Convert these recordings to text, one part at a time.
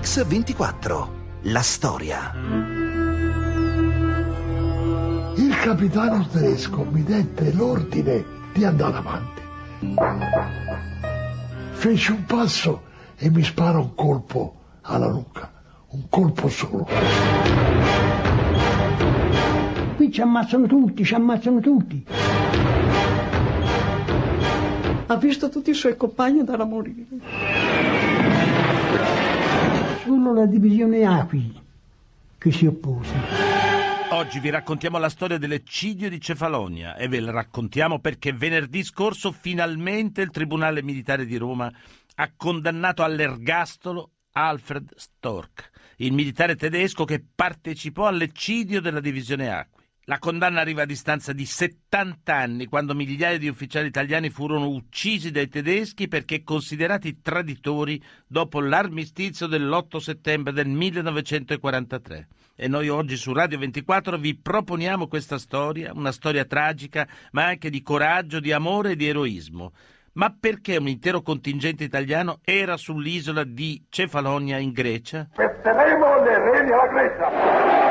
Mix24. La storia. Il capitano tedesco mi dette l'ordine di andare avanti. Fece un passo e mi spara un colpo alla nuca. Un colpo solo. Qui ci ammazzano tutti, ci ammazzano tutti. Ha visto tutti i suoi compagni andare a morire. Solo la divisione Acqui che si oppose. Oggi vi raccontiamo la storia dell'eccidio di Cefalonia e ve la raccontiamo perché venerdì scorso finalmente il Tribunale Militare di Roma ha condannato all'ergastolo Alfred Stork, il militare tedesco che partecipò all'eccidio della divisione Acqui. La condanna arriva a distanza di 70 anni, quando migliaia di ufficiali italiani furono uccisi dai tedeschi perché considerati traditori dopo l'armistizio dell'8 settembre del 1943. E noi oggi su Radio 24 vi proponiamo questa storia, una storia tragica, ma anche di coraggio, di amore e di eroismo. Ma perché un intero contingente italiano era sull'isola di Cefalonia in Grecia? Festeremo le reni alla Grecia!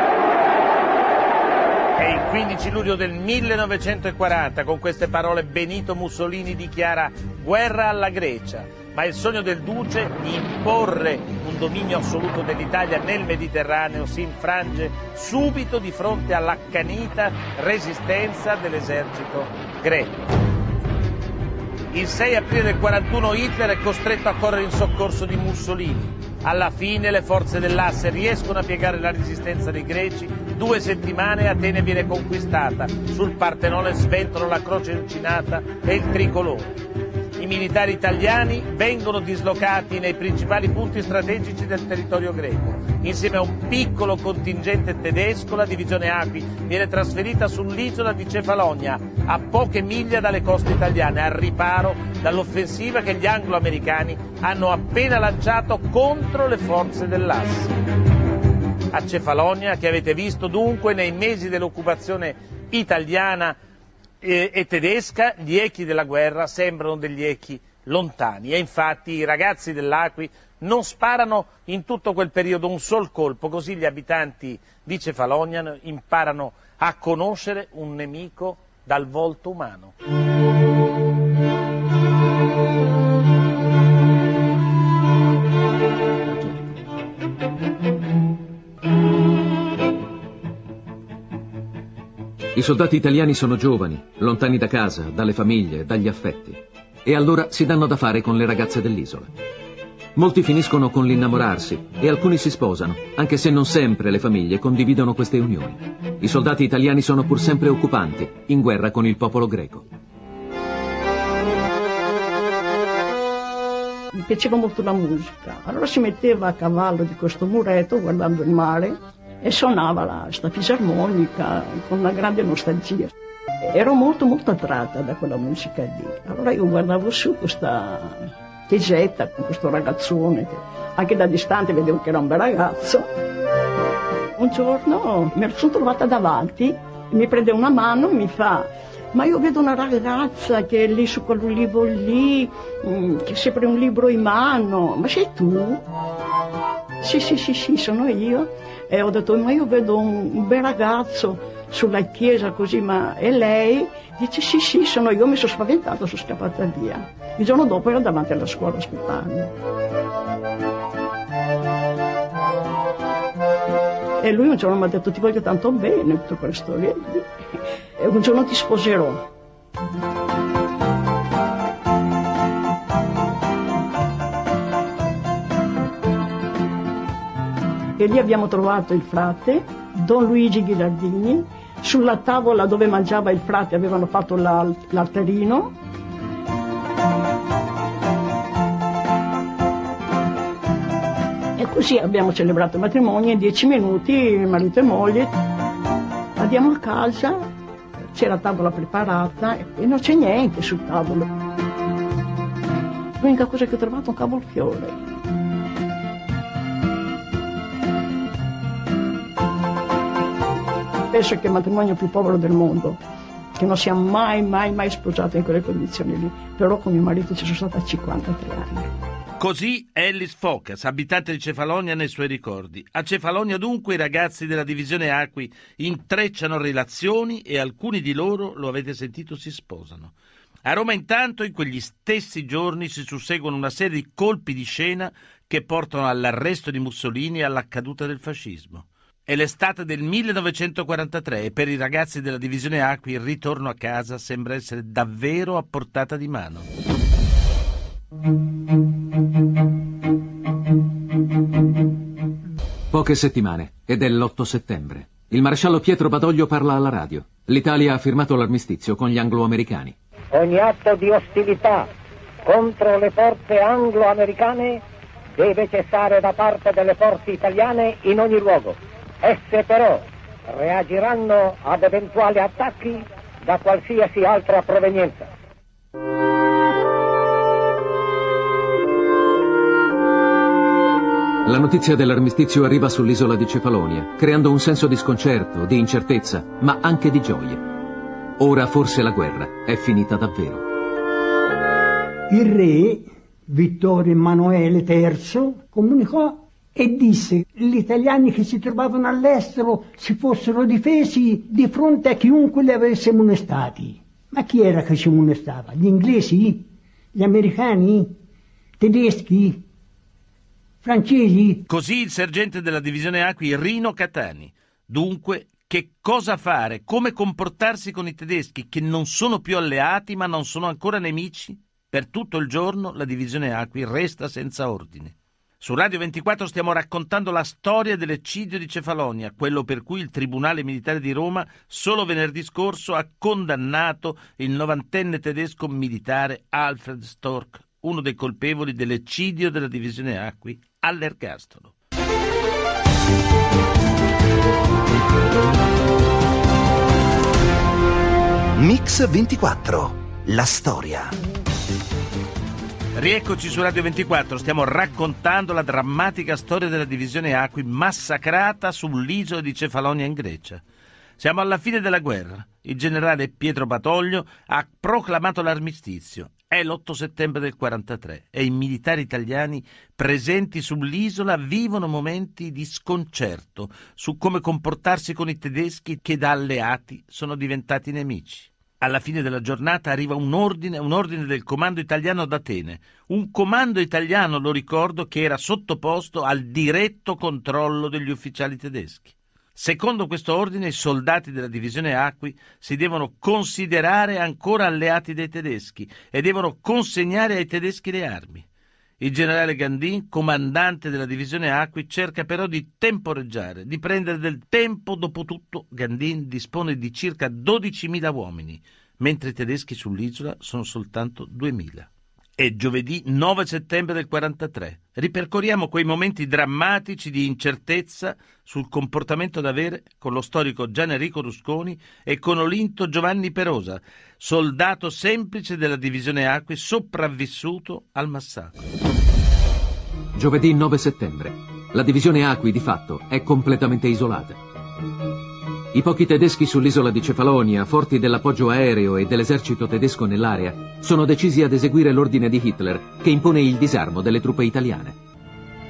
È il 15 luglio del 1940, con queste parole Benito Mussolini dichiara guerra alla Grecia, ma il sogno del duce di imporre un dominio assoluto dell'Italia nel Mediterraneo si infrange subito di fronte all'accanita resistenza dell'esercito greco. Il 6 aprile del 41 Hitler è costretto a correre in soccorso di Mussolini. Alla fine le forze dell'asse riescono a piegare la resistenza dei greci, due settimane Atene viene conquistata, sul Partenone sventano la croce uncinata e il tricolore. I militari italiani vengono dislocati nei principali punti strategici del territorio greco. Insieme a un piccolo contingente tedesco, la divisione Acqui viene trasferita sull'isola di Cefalonia, a poche miglia dalle coste italiane, al riparo dall'offensiva che gli anglo-americani hanno appena lanciato contro le forze dell'asse. A Cefalonia, che avete visto dunque nei mesi dell'occupazione italiana e, e tedesca, gli echi della guerra sembrano degli echi lontani e infatti i ragazzi dell'Acqui non sparano in tutto quel periodo un sol colpo, così gli abitanti di Cefalonia imparano a conoscere un nemico dal volto umano. I soldati italiani sono giovani, lontani da casa, dalle famiglie, dagli affetti. E allora si danno da fare con le ragazze dell'isola. Molti finiscono con l'innamorarsi e alcuni si sposano, anche se non sempre le famiglie condividono queste unioni. I soldati italiani sono pur sempre occupanti, in guerra con il popolo greco. Mi piaceva molto la musica, allora si metteva a cavallo di questo muretto guardando il mare e suonava la, sta fisarmonica con una grande nostalgia. Ero molto molto attratta da quella musica lì. Allora io guardavo su questa chiesetta con questo ragazzone, che anche da distante vedevo che era un bel ragazzo. Un giorno mi sono trovata davanti, mi prende una mano e mi fa ma io vedo una ragazza che è lì su quell'ulivo lì, mm, che ha sempre un libro in mano, ma sei tu? Sì, sì, sì, sì, sono io. E ho detto, ma io vedo un, un bel ragazzo sulla chiesa così, ma è lei? Dice, sì, sì, sono io, mi sono spaventata, sono scappata via. Il giorno dopo ero davanti alla scuola aspettando. E lui un giorno mi ha detto, ti voglio tanto bene, tutto questo. E un giorno ti sposerò. E lì abbiamo trovato il frate, Don Luigi Ghilardini, sulla tavola dove mangiava il frate avevano fatto l'altarino. E così abbiamo celebrato il matrimonio in dieci minuti, marito e moglie. Andiamo a casa, c'era tavola preparata e non c'è niente sul tavolo. L'unica cosa che ho trovato è un cavolfiore. Penso che è il matrimonio più povero del mondo. che non siamo mai, mai, mai sposati in quelle condizioni lì, però con mio marito ci sono stata 53 anni. Così Ellis Focas, abitante di Cefalonia, nei suoi ricordi. A Cefalonia dunque i ragazzi della divisione Acqui intrecciano relazioni e alcuni di loro, lo avete sentito, si sposano. A Roma intanto in quegli stessi giorni si susseguono una serie di colpi di scena che portano all'arresto di Mussolini e alla caduta del fascismo. È l'estate del 1943 e per i ragazzi della divisione Acqui il ritorno a casa sembra essere davvero a portata di mano. Poche settimane ed è l'8 settembre. Il maresciallo Pietro Badoglio parla alla radio. L'Italia ha firmato l'armistizio con gli anglo-americani. Ogni atto di ostilità contro le forze anglo-americane deve cessare da parte delle forze italiane in ogni luogo. Esse però reagiranno ad eventuali attacchi da qualsiasi altra provenienza. La notizia dell'armistizio arriva sull'isola di Cefalonia, creando un senso di sconcerto, di incertezza, ma anche di gioia. Ora forse la guerra è finita davvero. Il re, Vittorio Emanuele III, comunicò e disse gli italiani che si trovavano all'estero si fossero difesi di fronte a chiunque li avesse molestati. Ma chi era che ci molestava? Gli inglesi? Gli americani? Tedeschi? Francesi? Così il sergente della divisione Acqui Rino Catani. Dunque, che cosa fare? Come comportarsi con i tedeschi che non sono più alleati ma non sono ancora nemici? Per tutto il giorno la divisione Acqui resta senza ordine. Su Radio 24 stiamo raccontando la storia dell'eccidio di Cefalonia, quello per cui il Tribunale Militare di Roma solo venerdì scorso ha condannato il novantenne tedesco militare Alfred Stork, uno dei colpevoli dell'eccidio della divisione Acqui all'ergastolo. Mix 24, la storia. Rieccoci su Radio 24, stiamo raccontando la drammatica storia della divisione Acqui massacrata sull'isola di Cefalonia in Grecia. Siamo alla fine della guerra. Il generale Pietro Batoglio ha proclamato l'armistizio. È l'8 settembre del 43 e i militari italiani presenti sull'isola vivono momenti di sconcerto su come comportarsi con i tedeschi che da alleati sono diventati nemici. Alla fine della giornata arriva un ordine, un ordine del comando italiano ad Atene, un comando italiano, lo ricordo, che era sottoposto al diretto controllo degli ufficiali tedeschi. Secondo questo ordine i soldati della divisione Acqui si devono considerare ancora alleati dei tedeschi e devono consegnare ai tedeschi le armi. Il generale Gandin, comandante della divisione Acqui, cerca però di temporeggiare, di prendere del tempo. Dopotutto Gandin dispone di circa 12.000 uomini, mentre i tedeschi sull'isola sono soltanto 2.000. È giovedì 9 settembre del 43. Ripercorriamo quei momenti drammatici di incertezza sul comportamento da avere con lo storico Gian Enrico Rusconi e con Olinto Giovanni Perosa, soldato semplice della divisione Acqui sopravvissuto al massacro. Giovedì 9 settembre. La divisione Acqui di fatto è completamente isolata. I pochi tedeschi sull'isola di Cefalonia, forti dell'appoggio aereo e dell'esercito tedesco nell'area, sono decisi ad eseguire l'ordine di Hitler che impone il disarmo delle truppe italiane.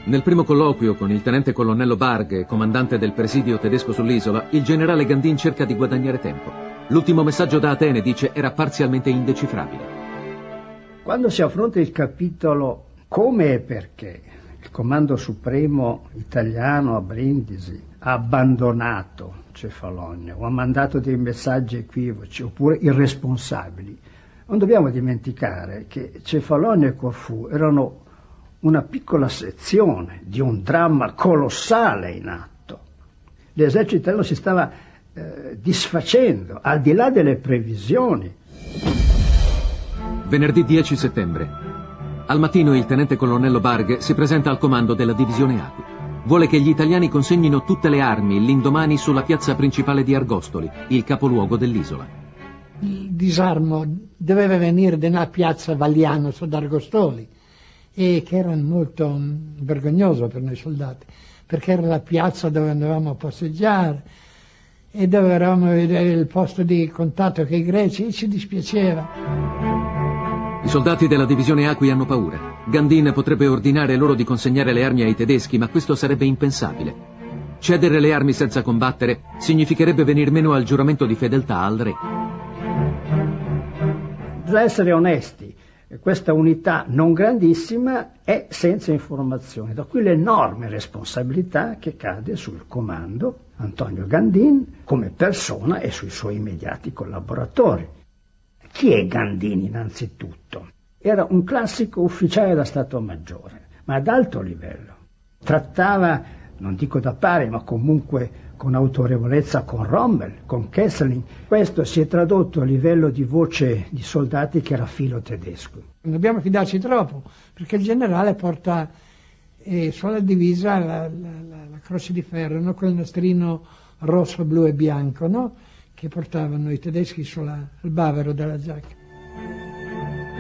Nel primo colloquio con il tenente colonnello Barg, comandante del presidio tedesco sull'isola, il generale Gandin cerca di guadagnare tempo. L'ultimo messaggio da Atene, dice, era parzialmente indecifrabile. Quando si affronta il capitolo come e perché il Comando Supremo italiano a Brindisi ha abbandonato Cefalonia o ha mandato dei messaggi equivoci oppure irresponsabili. Non dobbiamo dimenticare che Cefalonia e Corfù erano una piccola sezione di un dramma colossale in atto. L'esercito italiano si stava eh, disfacendo al di là delle previsioni. Venerdì 10 settembre. Al mattino il tenente colonnello Barg si presenta al comando della divisione Acqui. Vuole che gli italiani consegnino tutte le armi l'indomani sulla piazza principale di Argostoli, il capoluogo dell'isola. Il disarmo doveva venire da piazza Vagliano su Argostoli e che era molto vergognoso per noi soldati perché era la piazza dove andavamo a passeggiare e dovevamo vedere il posto di contatto con i greci e ci dispiaceva. I soldati della divisione Acqui hanno paura. Gandin potrebbe ordinare loro di consegnare le armi ai tedeschi, ma questo sarebbe impensabile. Cedere le armi senza combattere significherebbe venir meno al giuramento di fedeltà al re. Bisogna essere onesti, questa unità non grandissima è senza informazioni, da qui l'enorme responsabilità che cade sul comando Antonio Gandin come persona e sui suoi immediati collaboratori. Chi è Gandin innanzitutto? Era un classico ufficiale da Stato Maggiore, ma ad alto livello. Trattava non dico da pari, ma comunque con autorevolezza con Rommel, con Kesselring. Questo si è tradotto a livello di voce di soldati che era filo tedesco. Non dobbiamo fidarci troppo, perché il generale porta eh, sulla divisa la, la, la, la, croce di ferro, no? quel nastrino rosso, blu e bianco, no? Che portavano i tedeschi sul bavero della giacca.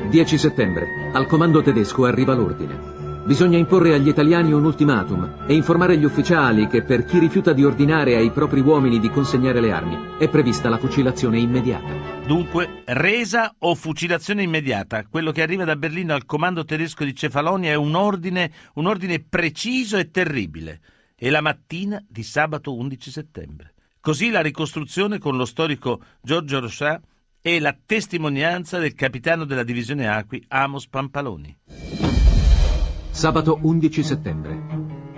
10 settembre, al comando tedesco arriva l'ordine. Bisogna imporre agli italiani un ultimatum e informare gli ufficiali che per chi rifiuta di ordinare ai propri uomini di consegnare le armi è prevista la fucilazione immediata. Dunque, resa o fucilazione immediata? Quello che arriva da Berlino al comando tedesco di Cefalonia è un ordine, un ordine preciso e terribile. E la mattina di sabato 11 settembre. Così la ricostruzione con lo storico Giorgio Rochat e la testimonianza del capitano della divisione Acqui, Amos Pampaloni. Sabato 11 settembre.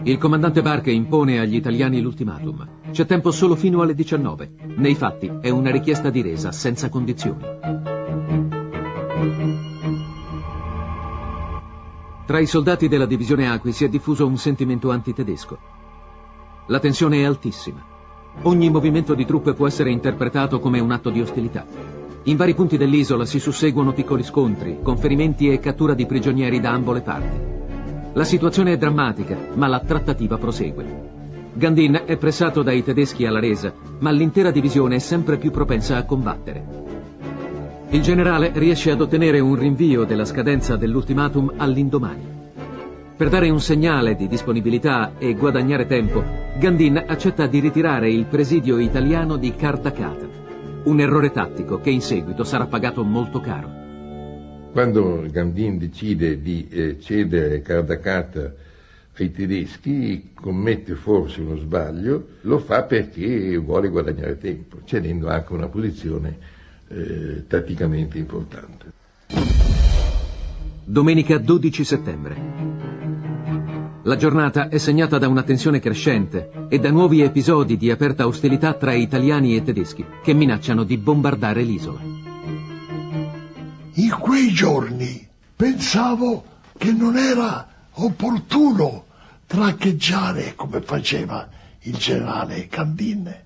Il comandante Barche impone agli italiani l'ultimatum. C'è tempo solo fino alle 19. Nei fatti è una richiesta di resa senza condizioni. Tra i soldati della divisione Acqui si è diffuso un sentimento antitedesco. La tensione è altissima. Ogni movimento di truppe può essere interpretato come un atto di ostilità. In vari punti dell'isola si susseguono piccoli scontri, conferimenti e cattura di prigionieri da ambo le parti. La situazione è drammatica, ma la trattativa prosegue. Gandin è pressato dai tedeschi alla resa, ma l'intera divisione è sempre più propensa a combattere. Il generale riesce ad ottenere un rinvio della scadenza dell'ultimatum all'indomani. Per dare un segnale di disponibilità e guadagnare tempo, Gandin accetta di ritirare il presidio italiano di Cartacata. Un errore tattico che in seguito sarà pagato molto caro. Quando Gandin decide di eh, cedere Cardacata ai tedeschi, commette forse uno sbaglio, lo fa perché vuole guadagnare tempo, cedendo anche una posizione eh, tatticamente importante. Domenica 12 settembre. La giornata è segnata da una tensione crescente e da nuovi episodi di aperta ostilità tra italiani e tedeschi che minacciano di bombardare l'isola. In quei giorni pensavo che non era opportuno traccheggiare come faceva il generale Candine,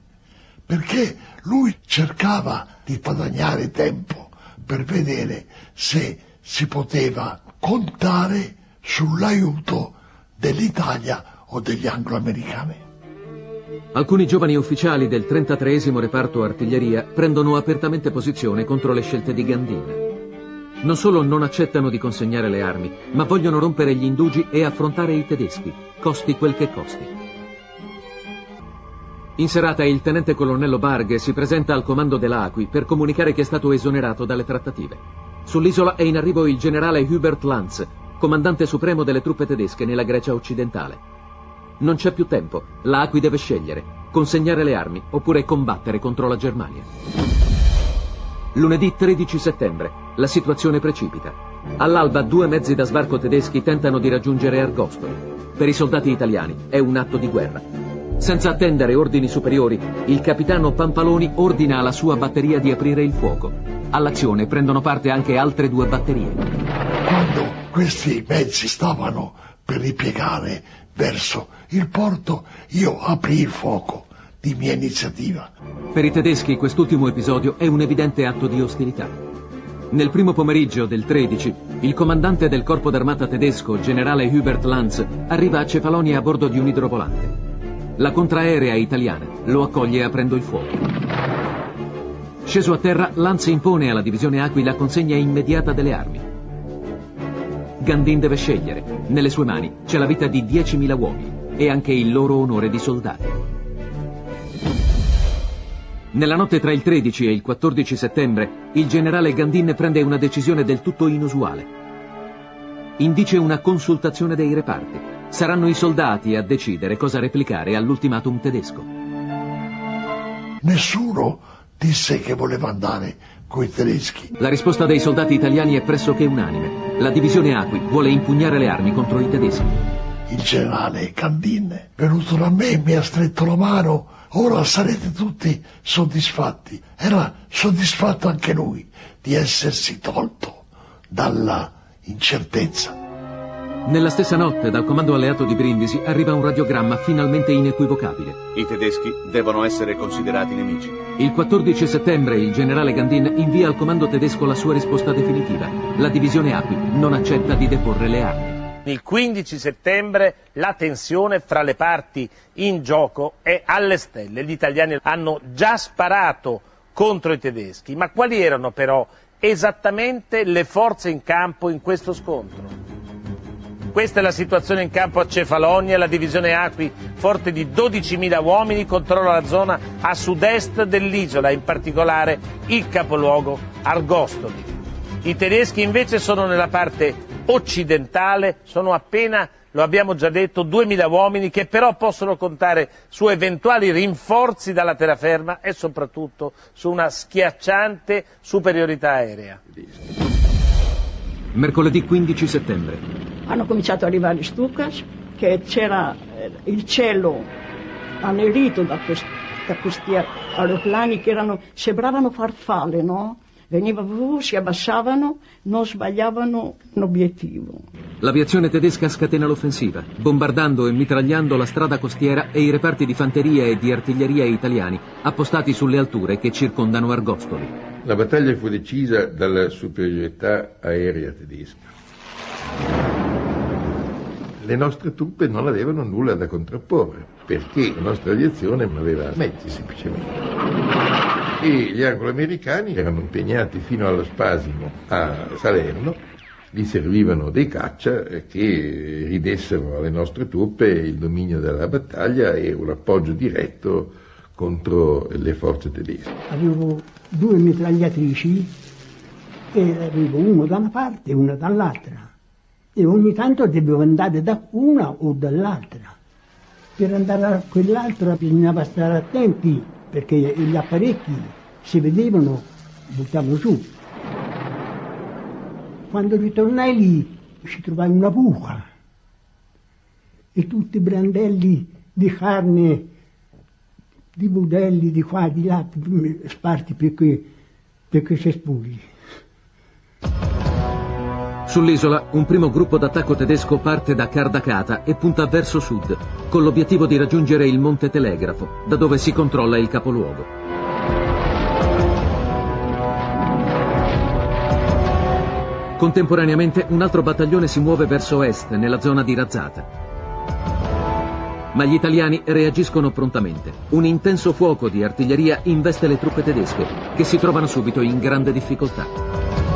perché lui cercava di guadagnare tempo per vedere se si poteva contare sull'aiuto dell'Italia o degli angloamericani. Alcuni giovani ufficiali del 33 reparto artiglieria prendono apertamente posizione contro le scelte di Gandin non solo non accettano di consegnare le armi, ma vogliono rompere gli indugi e affrontare i tedeschi, costi quel che costi. In serata il tenente colonnello Barghe si presenta al comando dell'Aqui per comunicare che è stato esonerato dalle trattative. Sull'isola è in arrivo il generale Hubert Lanz, comandante supremo delle truppe tedesche nella Grecia occidentale. Non c'è più tempo, l'Aqui deve scegliere, consegnare le armi oppure combattere contro la Germania. Lunedì 13 settembre. La situazione precipita. All'alba due mezzi da sbarco tedeschi tentano di raggiungere Argostoli. Per i soldati italiani è un atto di guerra. Senza attendere ordini superiori, il capitano Pampaloni ordina alla sua batteria di aprire il fuoco. All'azione prendono parte anche altre due batterie. Quando questi mezzi stavano per ripiegare verso il porto, io aprì il fuoco di mia iniziativa. Per i tedeschi quest'ultimo episodio è un evidente atto di ostilità. Nel primo pomeriggio del 13, il comandante del corpo d'armata tedesco, generale Hubert Lanz, arriva a Cefalonia a bordo di un idrovolante. La contraerea italiana lo accoglie aprendo il fuoco. Sceso a terra, Lanz impone alla divisione Acqui la consegna immediata delle armi. Gandin deve scegliere. Nelle sue mani c'è la vita di 10.000 uomini e anche il loro onore di soldati. Nella notte tra il 13 e il 14 settembre, il generale Gandin prende una decisione del tutto inusuale. Indice una consultazione dei reparti. Saranno i soldati a decidere cosa replicare all'ultimatum tedesco. Nessuno disse che voleva andare coi tedeschi. La risposta dei soldati italiani è pressoché unanime. La divisione Acqui vuole impugnare le armi contro i tedeschi. Il generale Candin, venuto da me, mi ha stretto la mano Ora sarete tutti soddisfatti. Era soddisfatto anche lui di essersi tolto dalla incertezza. Nella stessa notte dal comando alleato di Brindisi arriva un radiogramma finalmente inequivocabile. I tedeschi devono essere considerati nemici. Il 14 settembre il generale Gandin invia al comando tedesco la sua risposta definitiva. La divisione Acqui non accetta di deporre le armi. Il 15 settembre la tensione fra le parti in gioco è alle stelle. Gli italiani hanno già sparato contro i tedeschi, ma quali erano però esattamente le forze in campo in questo scontro? Questa è la situazione in campo a Cefalonia, la divisione Acqui, forte di 12.000 uomini, controlla la zona a sud-est dell'isola, in particolare il capoluogo Argostoli. I tedeschi invece sono nella parte occidentale sono appena, lo abbiamo già detto, 2.000 uomini che però possono contare su eventuali rinforzi dalla terraferma e soprattutto su una schiacciante superiorità aerea. Mercoledì 15 settembre. Hanno cominciato ad arrivare Stukas, che c'era eh, il cielo annerito da, questi, da questi aeroplani che erano, sembravano farfalle, no? venivano, si abbassavano, non sbagliavano l'obiettivo. L'aviazione tedesca scatena l'offensiva, bombardando e mitragliando la strada costiera e i reparti di fanteria e di artiglieria italiani appostati sulle alture che circondano Argostoli. La battaglia fu decisa dalla superiorità aerea tedesca. Le nostre truppe non avevano nulla da contrapporre, perché la nostra aviazione non aveva mezzi semplicemente e gli anglo-americani erano impegnati fino allo spasimo a Salerno, gli servivano dei caccia che ridessero alle nostre truppe il dominio della battaglia e un appoggio diretto contro le forze tedesche. Avevo due mitragliatrici e avevo uno da una parte e una dall'altra e ogni tanto dovevo andare da una o dall'altra. Per andare a quell'altra bisognava stare attenti perché gli apparecchi si vedevano, buttavano giù. Quando ritornai lì ci trovai una buca e tutti i brandelli di carne, di budelli di qua, di là, sparti per quei cespugli. Sull'isola un primo gruppo d'attacco tedesco parte da Cardacata e punta verso sud, con l'obiettivo di raggiungere il Monte Telegrafo, da dove si controlla il capoluogo. Contemporaneamente un altro battaglione si muove verso est, nella zona di Razzata. Ma gli italiani reagiscono prontamente. Un intenso fuoco di artiglieria investe le truppe tedesche, che si trovano subito in grande difficoltà.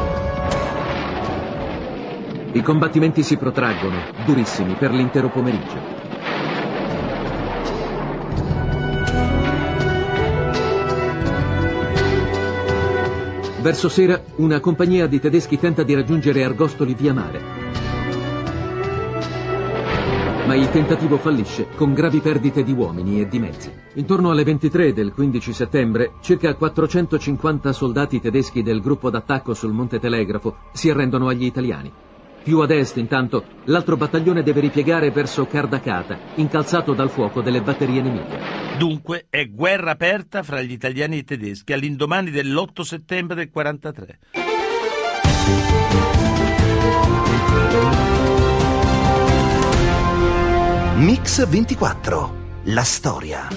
I combattimenti si protraggono, durissimi, per l'intero pomeriggio. Verso sera una compagnia di tedeschi tenta di raggiungere Argostoli via mare. Ma il tentativo fallisce con gravi perdite di uomini e di mezzi. Intorno alle 23 del 15 settembre, circa 450 soldati tedeschi del gruppo d'attacco sul Monte Telegrafo si arrendono agli italiani. Più ad est, intanto, l'altro battaglione deve ripiegare verso Cardacata, incalzato dal fuoco delle batterie nemiche. Dunque è guerra aperta fra gli italiani e i tedeschi all'indomani dell'8 settembre del 43. Mix 24, la storia.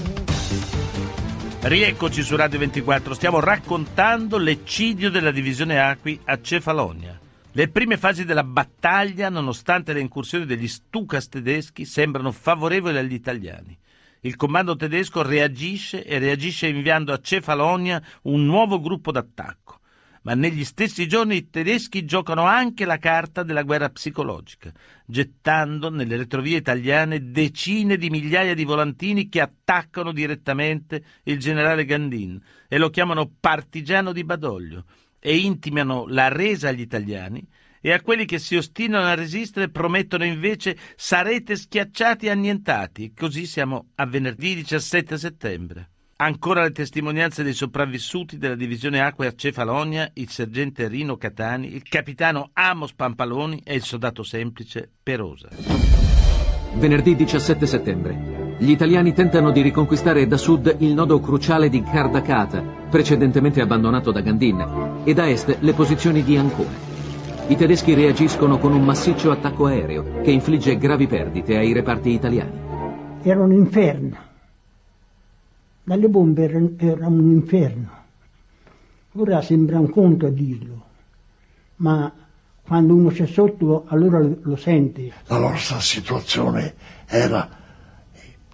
Rieccoci su Radio 24, stiamo raccontando l'eccidio della divisione Acqui a Cefalonia. Le prime fasi della battaglia, nonostante le incursioni degli Stukas tedeschi, sembrano favorevoli agli italiani. Il comando tedesco reagisce e reagisce inviando a Cefalonia un nuovo gruppo d'attacco. ma negli stessi giorni i tedeschi giocano anche la carta della guerra psicologica, gettando nelle retrovie italiane decine di migliaia di volantini che attaccano direttamente il generale Gandin e lo chiamano partigiano di Badoglio e intimano la resa agli italiani e a quelli che si ostinano a resistere promettono invece sarete schiacciati e annientati. Così siamo a venerdì 17 settembre. Ancora le testimonianze dei sopravvissuti della divisione Acque a Cefalonia, il sergente Rino Catani, il capitano Amos Pampaloni e il soldato semplice Perosa. Venerdì 17 settembre. Gli italiani tentano di riconquistare da sud il nodo cruciale di Kardakata, precedentemente abbandonato da Gandin, e da est le posizioni di Ancone. I tedeschi reagiscono con un massiccio attacco aereo che infligge gravi perdite ai reparti italiani. Era un inferno. Dalle bombe era, era un inferno. Ora sembra un conto a dirlo, ma quando uno c'è sotto allora lo, lo sente. La nostra situazione era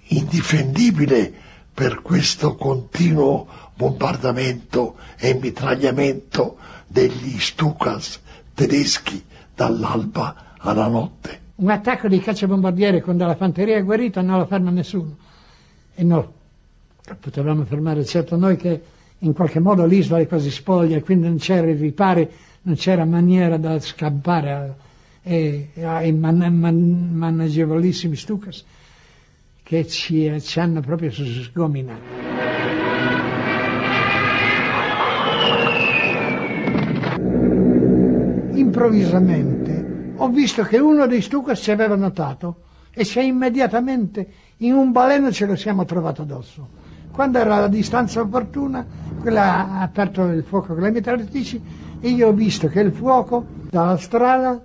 indifendibile per questo continuo bombardamento e mitragliamento degli Stukas tedeschi dall'alba alla notte. Un attacco di cacciabombardiere con della fanteria guerrita non lo ferma nessuno. E no, potevamo fermare certo noi che in qualche modo l'isola è quasi spoglia quindi non c'era ripari, non c'era maniera da scappare e ai man, man, managevolissimi Stukas che ci, ci hanno proprio sgominato. improvvisamente ho visto che uno dei Stukas ci aveva notato e ha immediatamente in un baleno ce lo siamo trovato addosso. Quando era la distanza opportuna, quella ha aperto il fuoco con le mitragliatrici e io ho visto che il fuoco dalla strada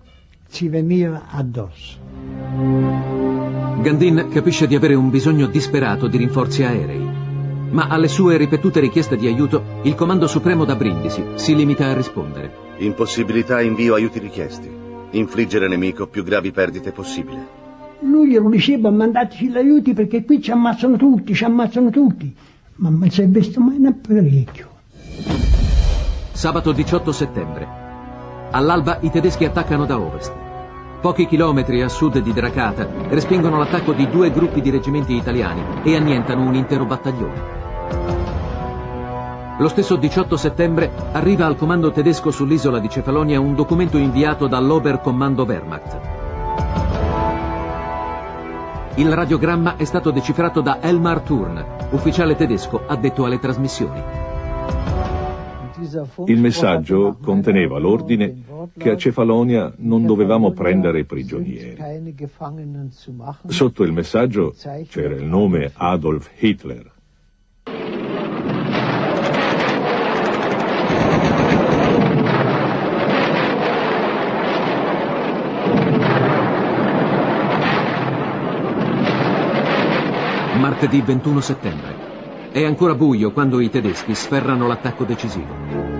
ci veniva addosso. Gandin capisce di avere un bisogno disperato di rinforzi aerei, ma alle sue ripetute richieste di aiuto il Comando Supremo da Brindisi si limita a rispondere. Impossibilità invio aiuti richiesti. Infliggere nemico più gravi perdite possibile. Lui glielo diceva mandateci gli aiuti perché qui ci ammazzano tutti, ci ammazzano tutti. Ma non si è visto mai un parecchio. Sabato 18 settembre. All'alba i tedeschi attaccano da ovest. Pochi chilometri a sud di Dracata respingono l'attacco di due gruppi di reggimenti italiani e annientano un intero battaglione. Lo stesso 18 settembre arriva al comando tedesco sull'isola di Cefalonia un documento inviato dall'Oberkommando Wehrmacht. Il radiogramma è stato decifrato da Elmar Thurn, ufficiale tedesco addetto alle trasmissioni. Il messaggio conteneva l'ordine che a Cefalonia non dovevamo prendere prigionieri. Sotto il messaggio c'era il nome Adolf Hitler. Martedì 21 settembre. È ancora buio quando i tedeschi sferrano l'attacco decisivo.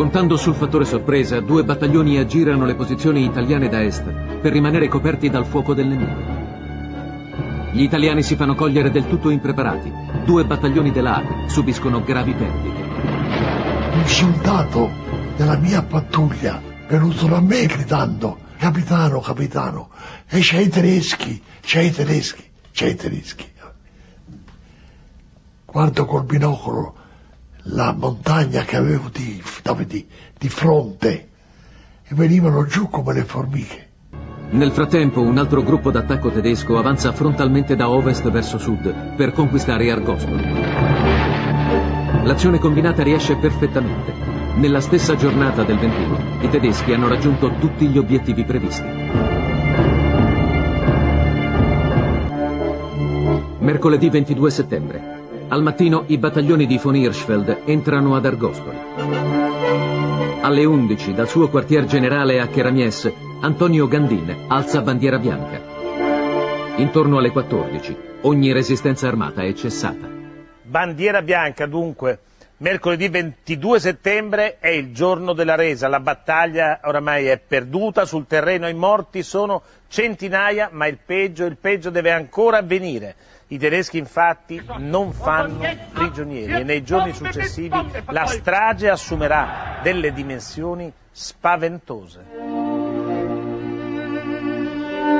Contando sul fattore sorpresa, due battaglioni aggirano le posizioni italiane da est per rimanere coperti dal fuoco del nemico. Gli italiani si fanno cogliere del tutto impreparati. Due battaglioni dell'AG subiscono gravi perdite. Un soldato della mia pattuglia venuto da me gridando capitano, capitano, e c'è i tedeschi, c'è i tedeschi, c'è i tedeschi. Guardo col binocolo la montagna che avevo di, di, di fronte e venivano giù come le formiche. Nel frattempo un altro gruppo d'attacco tedesco avanza frontalmente da ovest verso sud per conquistare Argospoli. L'azione combinata riesce perfettamente. Nella stessa giornata del 21 i tedeschi hanno raggiunto tutti gli obiettivi previsti. Mercoledì 22 settembre. Al mattino i battaglioni di von Hirschfeld entrano ad Argospoli. Alle 11 dal suo quartier generale a Cheramies, Antonio Gandin alza bandiera bianca. Intorno alle 14 ogni resistenza armata è cessata. Bandiera bianca dunque. Mercoledì 22 settembre è il giorno della resa, la battaglia oramai è perduta, sul terreno i morti sono centinaia, ma il peggio, il peggio deve ancora avvenire. I tedeschi infatti non fanno prigionieri e nei giorni successivi la strage assumerà delle dimensioni spaventose.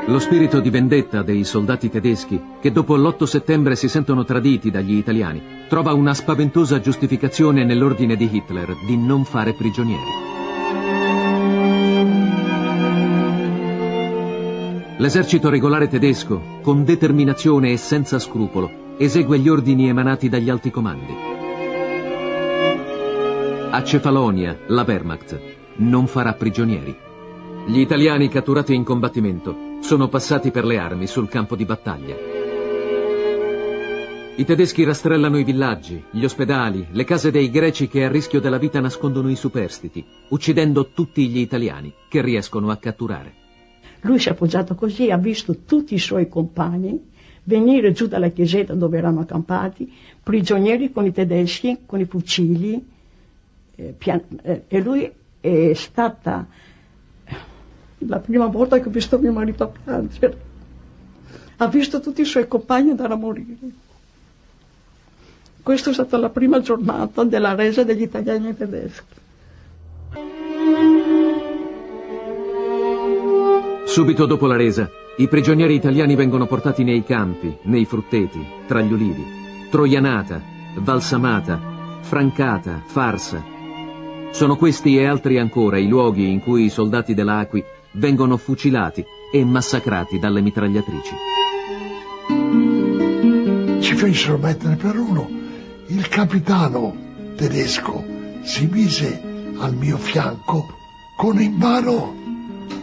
Lo spirito di vendetta dei soldati tedeschi, che dopo l'8 settembre si sentono traditi dagli italiani, trova una spaventosa giustificazione nell'ordine di Hitler di non fare prigionieri. L'esercito regolare tedesco, con determinazione e senza scrupolo, esegue gli ordini emanati dagli alti comandi. A Cefalonia, la Wehrmacht non farà prigionieri. Gli italiani catturati in combattimento sono passati per le armi sul campo di battaglia. I tedeschi rastrellano i villaggi, gli ospedali, le case dei greci che a rischio della vita nascondono i superstiti, uccidendo tutti gli italiani che riescono a catturare. Lui si è appoggiato così, ha visto tutti i suoi compagni venire giù dalla chiesetta dove erano accampati, prigionieri con i tedeschi, con i fucili, eh, pian- eh, e lui è stata la prima volta che ho visto mio marito piangere. Ha visto tutti i suoi compagni andare a morire. Questa è stata la prima giornata della resa degli italiani e tedeschi. Subito dopo la resa, i prigionieri italiani vengono portati nei campi, nei frutteti, tra gli ulivi, Troianata, Valsamata, Francata, Farsa. Sono questi e altri ancora i luoghi in cui i soldati dell'Aqui vengono fucilati e massacrati dalle mitragliatrici. Ci fecero mettere per uno. Il capitano tedesco si mise al mio fianco con in mano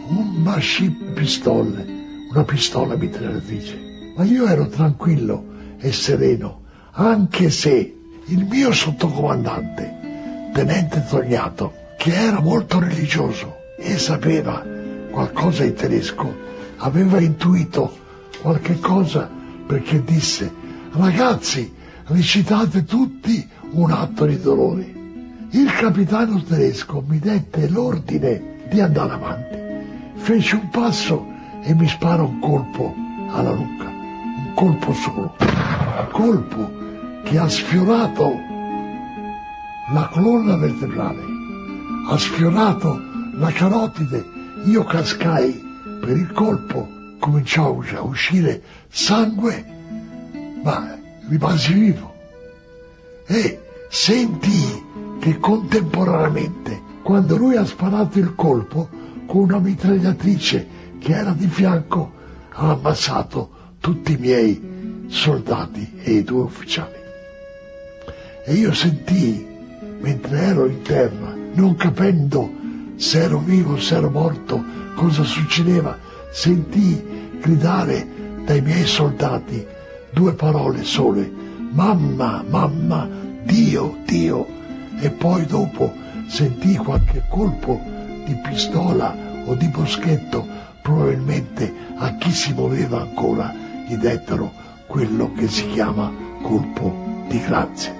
un machine pistole, una pistola mitragliatrice. Ma io ero tranquillo e sereno, anche se il mio sottocomandante, tenente Tognato, che era molto religioso e sapeva qualcosa in tedesco, aveva intuito qualche cosa perché disse ragazzi recitate tutti un atto di dolore. Il capitano tedesco mi dette l'ordine di andare avanti. Fece un passo e mi spara un colpo alla nuca, un colpo solo, un colpo che ha sfiorato la colonna vertebrale, ha sfiorato la carotide. Io cascai per il colpo, cominciò a uscire sangue, ma rimasi vivo. E sentii che contemporaneamente, quando lui ha sparato il colpo, con una mitragliatrice che era di fianco, ha ammazzato tutti i miei soldati e i due ufficiali. E io sentii, mentre ero in terra, non capendo se ero vivo, se ero morto, cosa succedeva. Sentii gridare dai miei soldati due parole sole, mamma, mamma, Dio, Dio, e poi dopo sentii qualche colpo di pistola o di boschetto, probabilmente a chi si muoveva ancora gli dettero quello che si chiama colpo di grazia.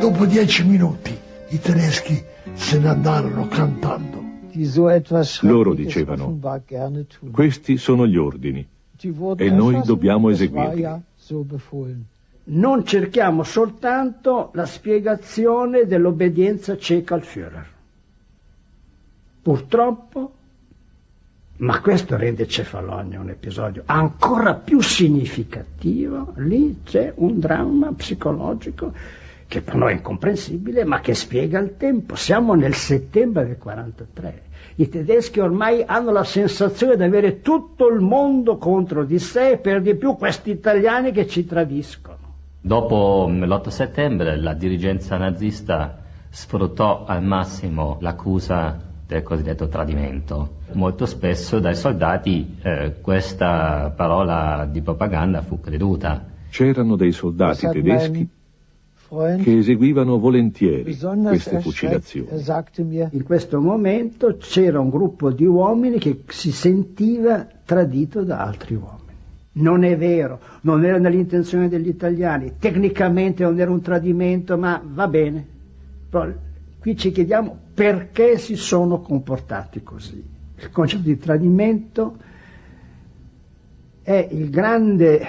Dopo dieci minuti i tedeschi se ne andarono cantando. Loro dicevano, questi sono gli ordini e noi dobbiamo eseguirli. Non cerchiamo soltanto la spiegazione dell'obbedienza cieca al Führer. Purtroppo, ma questo rende Cefalonia un episodio ancora più significativo, lì c'è un dramma psicologico che per noi è incomprensibile, ma che spiega il tempo. Siamo nel settembre del 43. I tedeschi ormai hanno la sensazione di avere tutto il mondo contro di sé e per di più questi italiani che ci tradiscono. Dopo l'8 settembre la dirigenza nazista sfruttò al massimo l'accusa del cosiddetto tradimento. Molto spesso dai soldati eh, questa parola di propaganda fu creduta. C'erano dei soldati tedeschi che eseguivano volentieri queste fucilazioni. In questo momento c'era un gruppo di uomini che si sentiva tradito da altri uomini. Non è vero, non era nell'intenzione degli italiani, tecnicamente non era un tradimento, ma va bene. Però qui ci chiediamo perché si sono comportati così. Il concetto di tradimento è il grande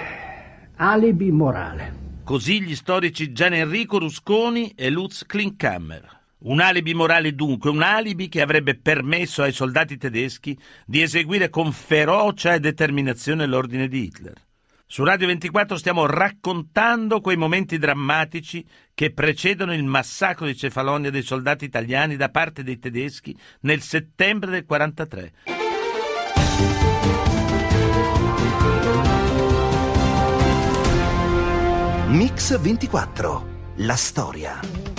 alibi morale. Così gli storici Gian Enrico Rusconi e Lutz Klinkhammer. Un alibi morale dunque, un alibi che avrebbe permesso ai soldati tedeschi di eseguire con ferocia e determinazione l'ordine di Hitler. Su Radio 24 stiamo raccontando quei momenti drammatici che precedono il massacro di Cefalonia dei soldati italiani da parte dei tedeschi nel settembre del 1943. Mix 24, la storia.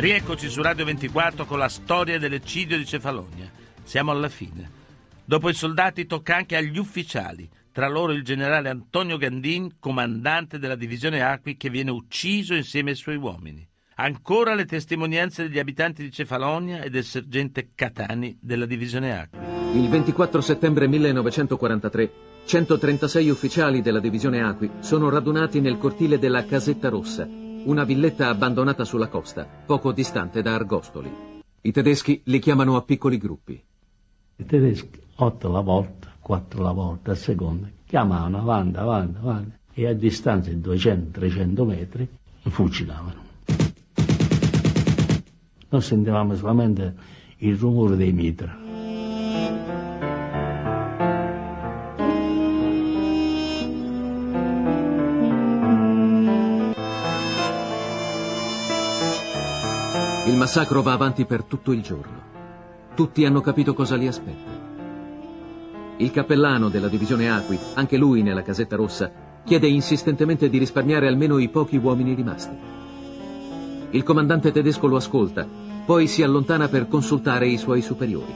Rieccoci su Radio 24 con la storia dell'eccidio di Cefalonia. Siamo alla fine. Dopo i soldati tocca anche agli ufficiali, tra loro il generale Antonio Gandin, comandante della divisione Acqui, che viene ucciso insieme ai suoi uomini. Ancora le testimonianze degli abitanti di Cefalonia e del sergente Catani della divisione Acqui. Il 24 settembre 1943, 136 ufficiali della divisione Acqui sono radunati nel cortile della Casetta Rossa, una villetta abbandonata sulla costa, poco distante da Argostoli. I tedeschi li chiamano a piccoli gruppi. I tedeschi, otto alla volta, quattro alla volta, a seconda, chiamavano avanti, avanti, avanti, e a distanza di 200-300 metri fucilavano. Noi sentivamo solamente il rumore dei mitra. Il massacro va avanti per tutto il giorno. Tutti hanno capito cosa li aspetta. Il cappellano della divisione Acqui, anche lui nella casetta rossa, chiede insistentemente di risparmiare almeno i pochi uomini rimasti. Il comandante tedesco lo ascolta, poi si allontana per consultare i suoi superiori.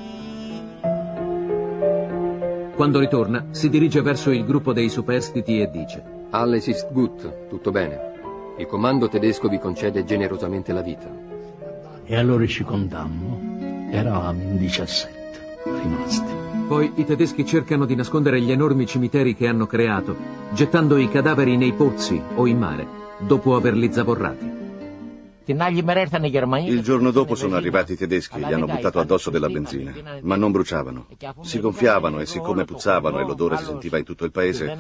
Quando ritorna, si dirige verso il gruppo dei superstiti e dice Alles ist gut, tutto bene. Il comando tedesco vi concede generosamente la vita. E allora ci contammo. Eravamo in 17 rimasti. Poi i tedeschi cercano di nascondere gli enormi cimiteri che hanno creato, gettando i cadaveri nei pozzi o in mare, dopo averli zavorrati. Il giorno dopo sono arrivati i tedeschi e gli hanno buttato addosso della benzina, ma non bruciavano. Si gonfiavano e siccome puzzavano e l'odore si sentiva in tutto il paese,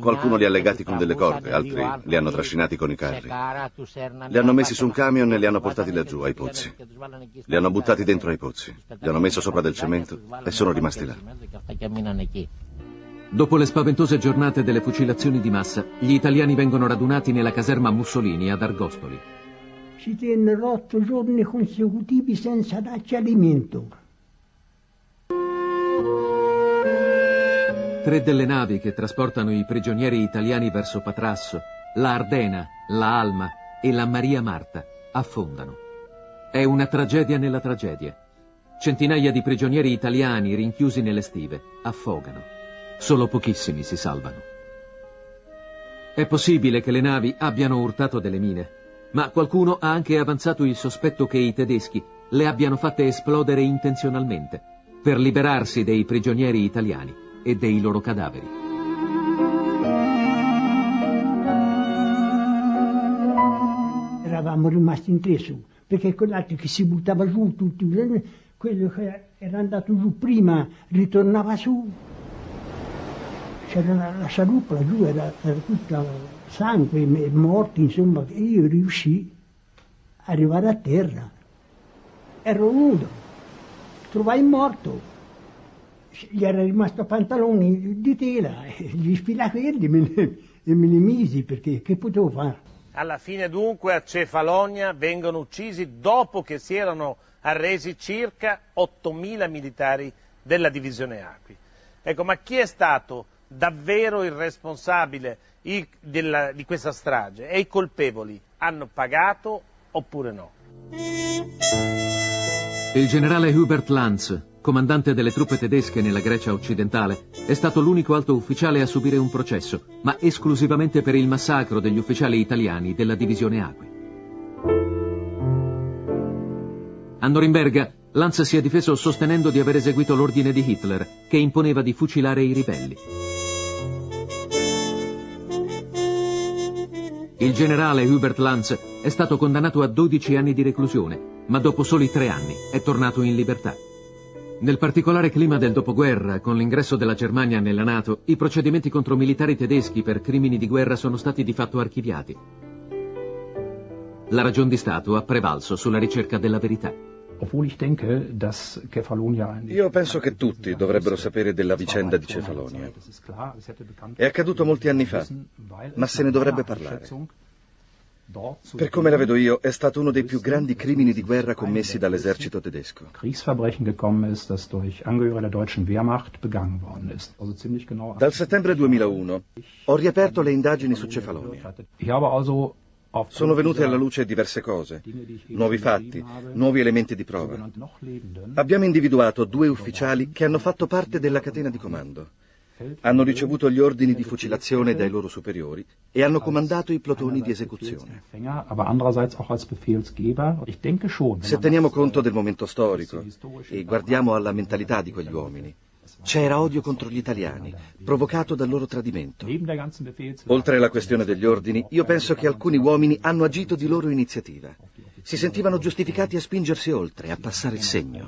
qualcuno li ha legati con delle corde, altri li hanno trascinati con i carri. Li hanno messi su un camion e li hanno portati laggiù, ai pozzi. Li hanno buttati dentro ai pozzi, li hanno messo sopra del cemento e sono rimasti là. Dopo le spaventose giornate delle fucilazioni di massa, gli italiani vengono radunati nella caserma Mussolini ad Argostoli ci tennero otto giorni consecutivi senza darci alimento. Tre delle navi che trasportano i prigionieri italiani verso Patrasso, la Ardena, la Alma e la Maria Marta, affondano. È una tragedia nella tragedia. Centinaia di prigionieri italiani rinchiusi nelle stive affogano. Solo pochissimi si salvano. È possibile che le navi abbiano urtato delle mine, ma qualcuno ha anche avanzato il sospetto che i tedeschi le abbiano fatte esplodere intenzionalmente per liberarsi dei prigionieri italiani e dei loro cadaveri. Eravamo rimasti in tre su, perché quell'altro che si buttava giù tutti quello che era andato giù prima ritornava su. C'era la, la scialuppa giù, era, era tutta sangue, morti, insomma, io riuscii ad arrivare a terra. Ero nudo, trovai morto, gli era rimasto pantaloni di tela, gli sfilafelli e me li misi perché che potevo fare? Alla fine dunque a Cefalonia vengono uccisi dopo che si erano arresi circa 8.000 militari della divisione Acqui. Ecco, ma chi è stato davvero il responsabile il, della, di questa strage e i colpevoli hanno pagato oppure no? Il generale Hubert Lanz, comandante delle truppe tedesche nella Grecia occidentale, è stato l'unico alto ufficiale a subire un processo, ma esclusivamente per il massacro degli ufficiali italiani della divisione Acqui. A Norimberga, Lanz si è difeso sostenendo di aver eseguito l'ordine di Hitler, che imponeva di fucilare i ribelli. Il generale Hubert Lanz è stato condannato a 12 anni di reclusione, ma dopo soli tre anni è tornato in libertà. Nel particolare clima del dopoguerra, con l'ingresso della Germania nella Nato, i procedimenti contro militari tedeschi per crimini di guerra sono stati di fatto archiviati. La ragion di Stato ha prevalso sulla ricerca della verità. Io penso che tutti dovrebbero sapere della vicenda di Cefalonia. È accaduto molti anni fa, ma se ne dovrebbe parlare. Per come la vedo io, è stato uno dei più grandi crimini di guerra commessi dall'esercito tedesco. Dal settembre 2001 ho riaperto le indagini su Cefalonia. Sono venute alla luce diverse cose, nuovi fatti, nuovi elementi di prova. Abbiamo individuato due ufficiali che hanno fatto parte della catena di comando. Hanno ricevuto gli ordini di fucilazione dai loro superiori e hanno comandato i plotoni di esecuzione. Se teniamo conto del momento storico e guardiamo alla mentalità di quegli uomini, c'era odio contro gli italiani, provocato dal loro tradimento. Oltre alla questione degli ordini, io penso che alcuni uomini hanno agito di loro iniziativa. Si sentivano giustificati a spingersi oltre, a passare il segno.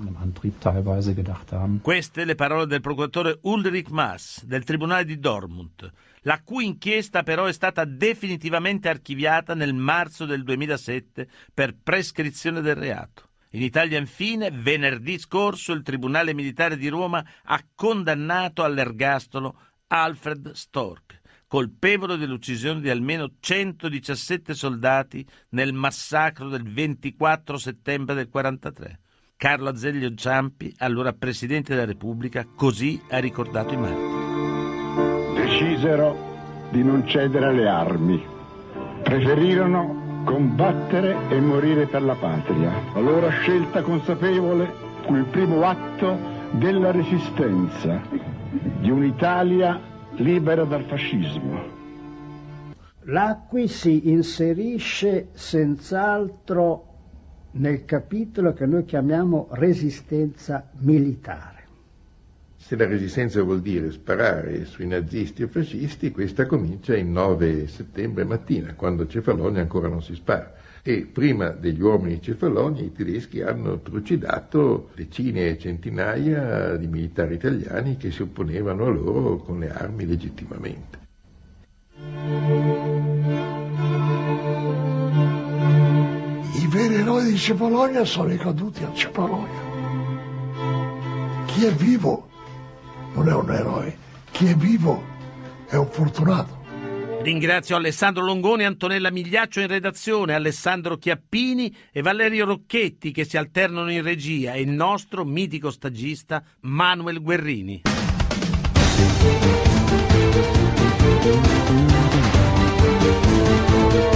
Queste le parole del procuratore Ulrich Maas del Tribunale di Dortmund, la cui inchiesta però è stata definitivamente archiviata nel marzo del 2007 per prescrizione del reato. In Italia, infine, venerdì scorso il Tribunale Militare di Roma ha condannato all'ergastolo Alfred Stork, colpevole dell'uccisione di almeno 117 soldati nel massacro del 24 settembre del 43. Carlo Azeglio Ciampi, allora Presidente della Repubblica, così ha ricordato i martiri. Decisero di non cedere alle armi. Preferirono combattere e morire per la patria. La loro scelta consapevole fu il primo atto della resistenza di un'Italia libera dal fascismo. L'acqui si inserisce senz'altro nel capitolo che noi chiamiamo resistenza militare. Se la resistenza vuol dire sparare sui nazisti o fascisti, questa comincia il 9 settembre mattina, quando a Cefalonia ancora non si spara. E prima degli uomini di Cefalonia i tedeschi hanno trucidato decine e centinaia di militari italiani che si opponevano a loro con le armi legittimamente. I veri eroi di Cefalonia sono i caduti a Cefalonia. Chi è vivo non è un eroe. Chi è vivo è un fortunato. Ringrazio Alessandro Longoni, Antonella Migliaccio in redazione, Alessandro Chiappini e Valerio Rocchetti che si alternano in regia e il nostro mitico stagista Manuel Guerrini. Thank you.